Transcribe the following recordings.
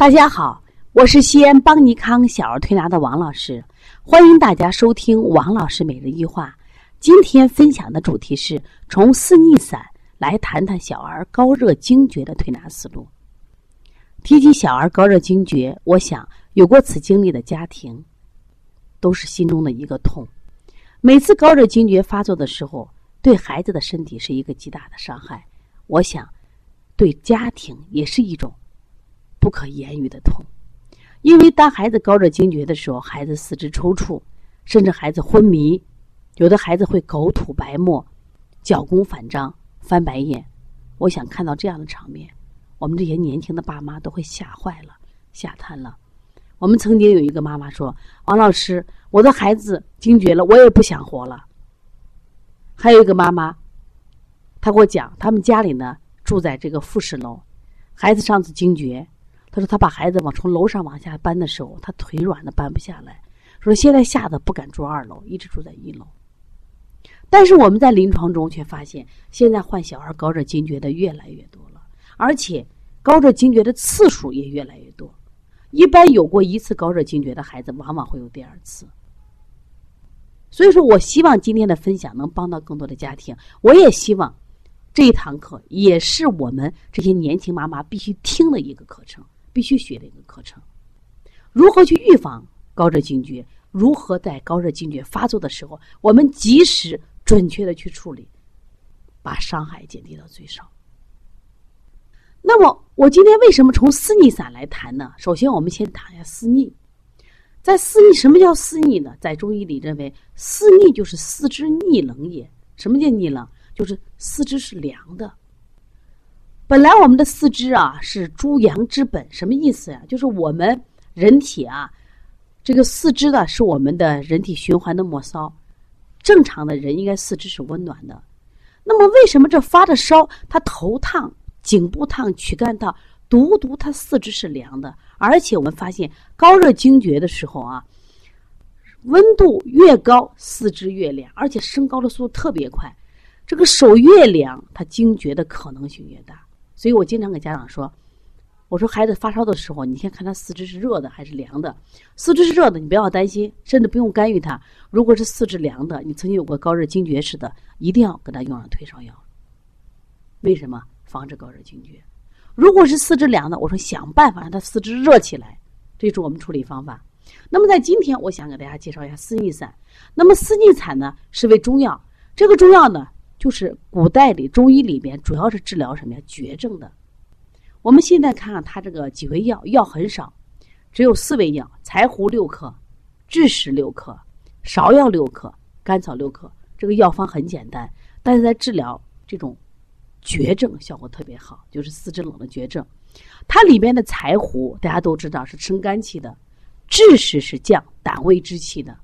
大家好，我是西安邦尼康小儿推拿的王老师，欢迎大家收听王老师每日一话。今天分享的主题是从四逆散来谈谈小儿高热惊厥的推拿思路。提起小儿高热惊厥，我想有过此经历的家庭都是心中的一个痛。每次高热惊厥发作的时候，对孩子的身体是一个极大的伤害。我想，对家庭也是一种。不可言喻的痛，因为当孩子高热惊厥的时候，孩子四肢抽搐，甚至孩子昏迷，有的孩子会口吐白沫、脚弓反张、翻白眼。我想看到这样的场面，我们这些年轻的爸妈都会吓坏了、吓瘫了。我们曾经有一个妈妈说：“王老师，我的孩子惊厥了，我也不想活了。”还有一个妈妈，她给我讲，他们家里呢住在这个复式楼，孩子上次惊厥。他说：“他把孩子往从楼上往下搬的时候，他腿软的搬不下来。说现在吓得不敢住二楼，一直住在一楼。但是我们在临床中却发现，现在患小儿高热惊厥的越来越多了，而且高热惊厥的次数也越来越多。一般有过一次高热惊厥的孩子，往往会有第二次。所以说我希望今天的分享能帮到更多的家庭。我也希望这一堂课也是我们这些年轻妈妈必须听的一个课程。”必须学的一个课程，如何去预防高热惊厥？如何在高热惊厥发作的时候，我们及时准确的去处理，把伤害减低到最少？那么，我今天为什么从四逆散来谈呢？首先，我们先谈一下四逆。在四逆，什么叫四逆呢？在中医里认为，四逆就是四肢逆冷也。什么叫逆冷？就是四肢是凉的。本来我们的四肢啊是诸阳之本，什么意思呀？就是我们人体啊，这个四肢呢是我们的人体循环的末梢。正常的人应该四肢是温暖的。那么为什么这发着烧，他头烫、颈部烫、躯干烫，独独他四肢是凉的？而且我们发现高热惊厥的时候啊，温度越高，四肢越凉，而且升高的速度特别快。这个手越凉，他惊厥的可能性越大。所以我经常给家长说：“我说孩子发烧的时候，你先看他四肢是热的还是凉的。四肢是热的，你不要担心，甚至不用干预他。如果是四肢凉的，你曾经有过高热惊厥似的，一定要给他用上退烧药。为什么？防止高热惊厥。如果是四肢凉的，我说想办法让他四肢热起来，这是我们处理方法。那么在今天，我想给大家介绍一下四逆散。那么四逆散呢，是为中药。这个中药呢？”就是古代里中医里边主要是治疗什么呀？绝症的。我们现在看看它这个几味药，药很少，只有四味药：柴胡六克、枳实六克、芍药六克、甘草六克。这个药方很简单，但是在治疗这种绝症效果特别好，就是四肢冷的绝症。它里边的柴胡大家都知道是生肝气的，枳实是降胆胃之气的。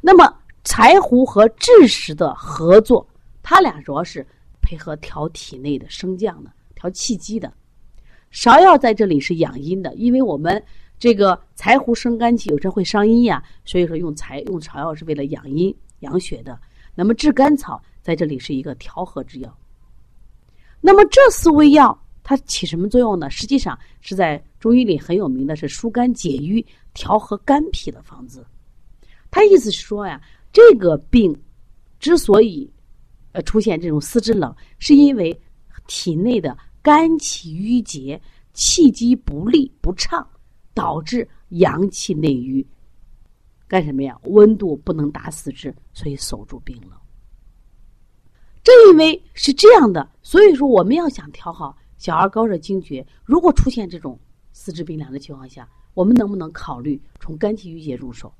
那么柴胡和枳实的合作。它俩主要是配合调体内的升降的，调气机的。芍药在这里是养阴的，因为我们这个柴胡生肝气，有时候会伤阴呀，所以说用柴用芍药是为了养阴养血的。那么炙甘草在这里是一个调和之药。那么这四味药它起什么作用呢？实际上是在中医里很有名的是疏肝解郁、调和肝脾的方子。他意思是说呀，这个病之所以呃，出现这种四肢冷，是因为体内的肝气郁结，气机不利不畅，导致阳气内郁。干什么呀？温度不能达四肢，所以守住冰冷。正因为是这样的，所以说我们要想调好小儿高热惊厥，如果出现这种四肢冰凉的情况下，我们能不能考虑从肝气郁结入手？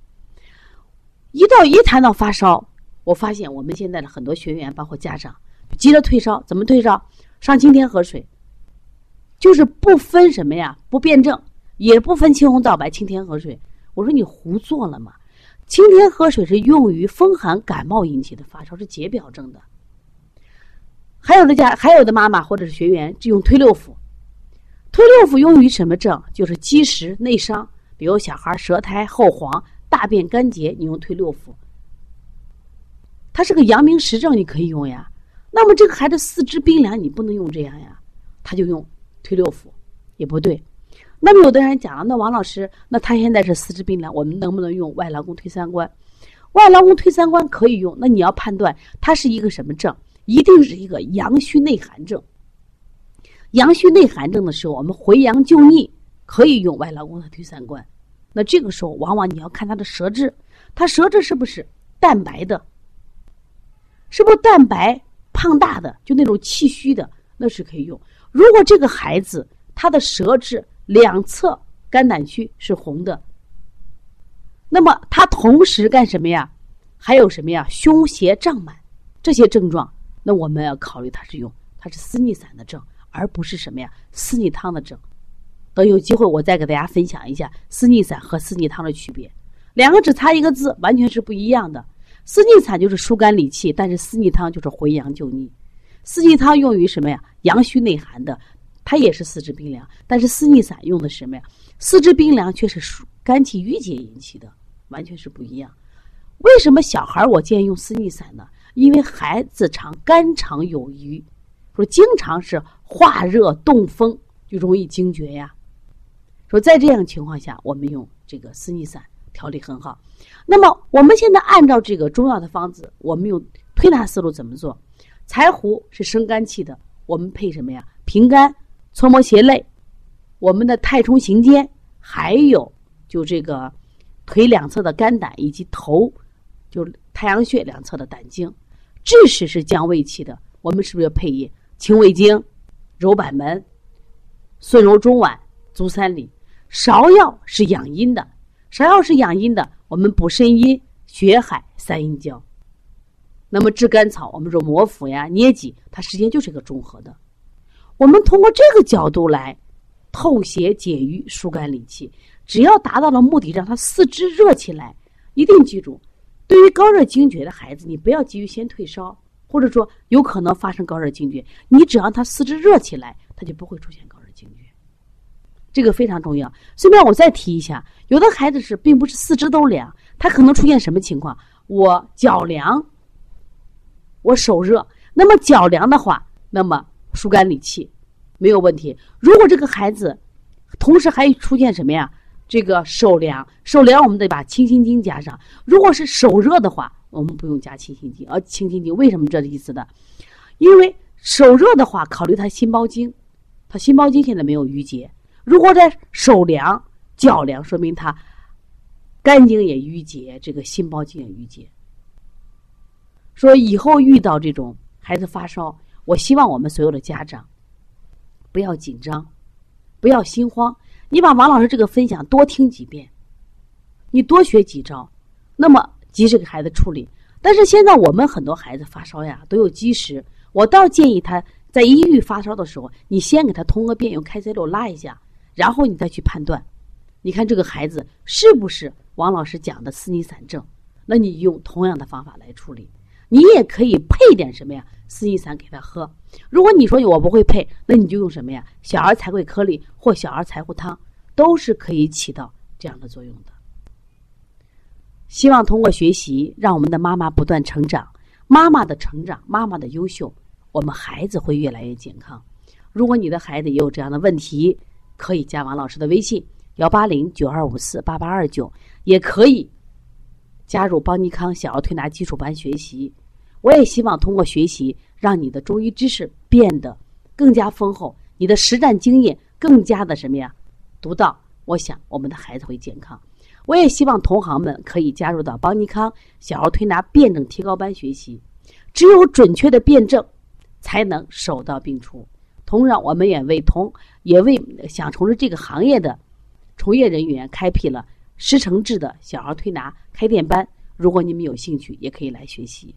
一到一谈到发烧。我发现我们现在的很多学员，包括家长，急着退烧，怎么退烧？上清天河水，就是不分什么呀，不辩证，也不分青红皂白，清天河水。我说你胡做了吗？清天河水是用于风寒感冒引起的发烧，是解表症的。还有的家，还有的妈妈或者是学员就用推六腑，推六腑用于什么症？就是积食内伤，比如小孩舌苔厚黄、大便干结，你用推六腑。它是个阳明实证，你可以用呀。那么这个孩子四肢冰凉，你不能用这样呀。他就用推六腑，也不对。那么有的人讲了，那王老师，那他现在是四肢冰凉，我们能不能用外劳宫推三关？外劳宫推三关可以用，那你要判断它是一个什么症，一定是一个阳虚内寒症。阳虚内寒症的时候，我们回阳救逆可以用外劳宫的推三关。那这个时候，往往你要看他的舌质，他舌质是不是淡白的？是不是蛋白胖大的？就那种气虚的，那是可以用。如果这个孩子他的舌质两侧肝胆区是红的，那么他同时干什么呀？还有什么呀？胸胁胀满这些症状，那我们要考虑他是用他是四逆散的症，而不是什么呀四逆汤的症。等有机会我再给大家分享一下四逆散和四逆汤的区别，两个只差一个字，完全是不一样的。四逆散就是疏肝理气，但是四逆汤就是回阳救逆。四逆汤用于什么呀？阳虚内寒的，它也是四肢冰凉，但是四逆散用的什么呀？四肢冰凉却是疏肝气郁结引起的，完全是不一样。为什么小孩我建议用四逆散呢？因为孩子常肝肠有余，说经常是化热动风，就容易惊厥呀。说在这样情况下，我们用这个四逆散调理很好。那么我们现在按照这个中药的方子，我们用推拿思路怎么做？柴胡是生肝气的，我们配什么呀？平肝、搓摩胁肋，我们的太冲、行间，还有就这个腿两侧的肝胆以及头，就太阳穴两侧的胆经。治使是降胃气的，我们是不是要配以清胃经、揉板门、顺揉中脘、足三里？芍药是养阴的，芍药是养阴的，我们补肾阴、血海、三阴交。那么炙甘草，我们说摩腹呀、捏脊，它实际上就是个综合的。我们通过这个角度来透邪解郁、疏肝理气，只要达到了目的，让他四肢热起来。一定记住，对于高热惊厥的孩子，你不要急于先退烧，或者说有可能发生高热惊厥，你只要他四肢热起来，他就不会出现高热。这个非常重要。顺便我再提一下，有的孩子是并不是四肢都凉，他可能出现什么情况？我脚凉，我手热。那么脚凉的话，那么疏肝理气没有问题。如果这个孩子同时还出现什么呀？这个手凉，手凉我们得把清心经加上。如果是手热的话，我们不用加清心经。而清心经为什么这意思呢？因为手热的话，考虑他心包经，他心包经现在没有郁结。如果在手凉、脚凉，说明他肝经也郁结，这个心包经也郁结。说以后遇到这种孩子发烧，我希望我们所有的家长不要紧张，不要心慌。你把王老师这个分享多听几遍，你多学几招，那么及时给孩子处理。但是现在我们很多孩子发烧呀，都有积食，我倒建议他在一遇发烧的时候，你先给他通个便，用开塞露拉一下。然后你再去判断，你看这个孩子是不是王老师讲的四逆散症？那你用同样的方法来处理，你也可以配点什么呀？四逆散给他喝。如果你说我不会配，那你就用什么呀？小儿柴桂颗粒或小儿柴胡汤，都是可以起到这样的作用的。希望通过学习，让我们的妈妈不断成长。妈妈的成长，妈妈的优秀，我们孩子会越来越健康。如果你的孩子也有这样的问题，可以加王老师的微信幺八零九二五四八八二九，也可以加入邦尼康小儿推拿基础班学习。我也希望通过学习，让你的中医知识变得更加丰厚，你的实战经验更加的什么呀？独到。我想我们的孩子会健康。我也希望同行们可以加入到邦尼康小儿推拿辩证提高班学习。只有准确的辩证，才能手到病除。同样，我们也为同也为想从事这个行业的从业人员开辟了师承制的小儿推拿开店班。如果你们有兴趣，也可以来学习。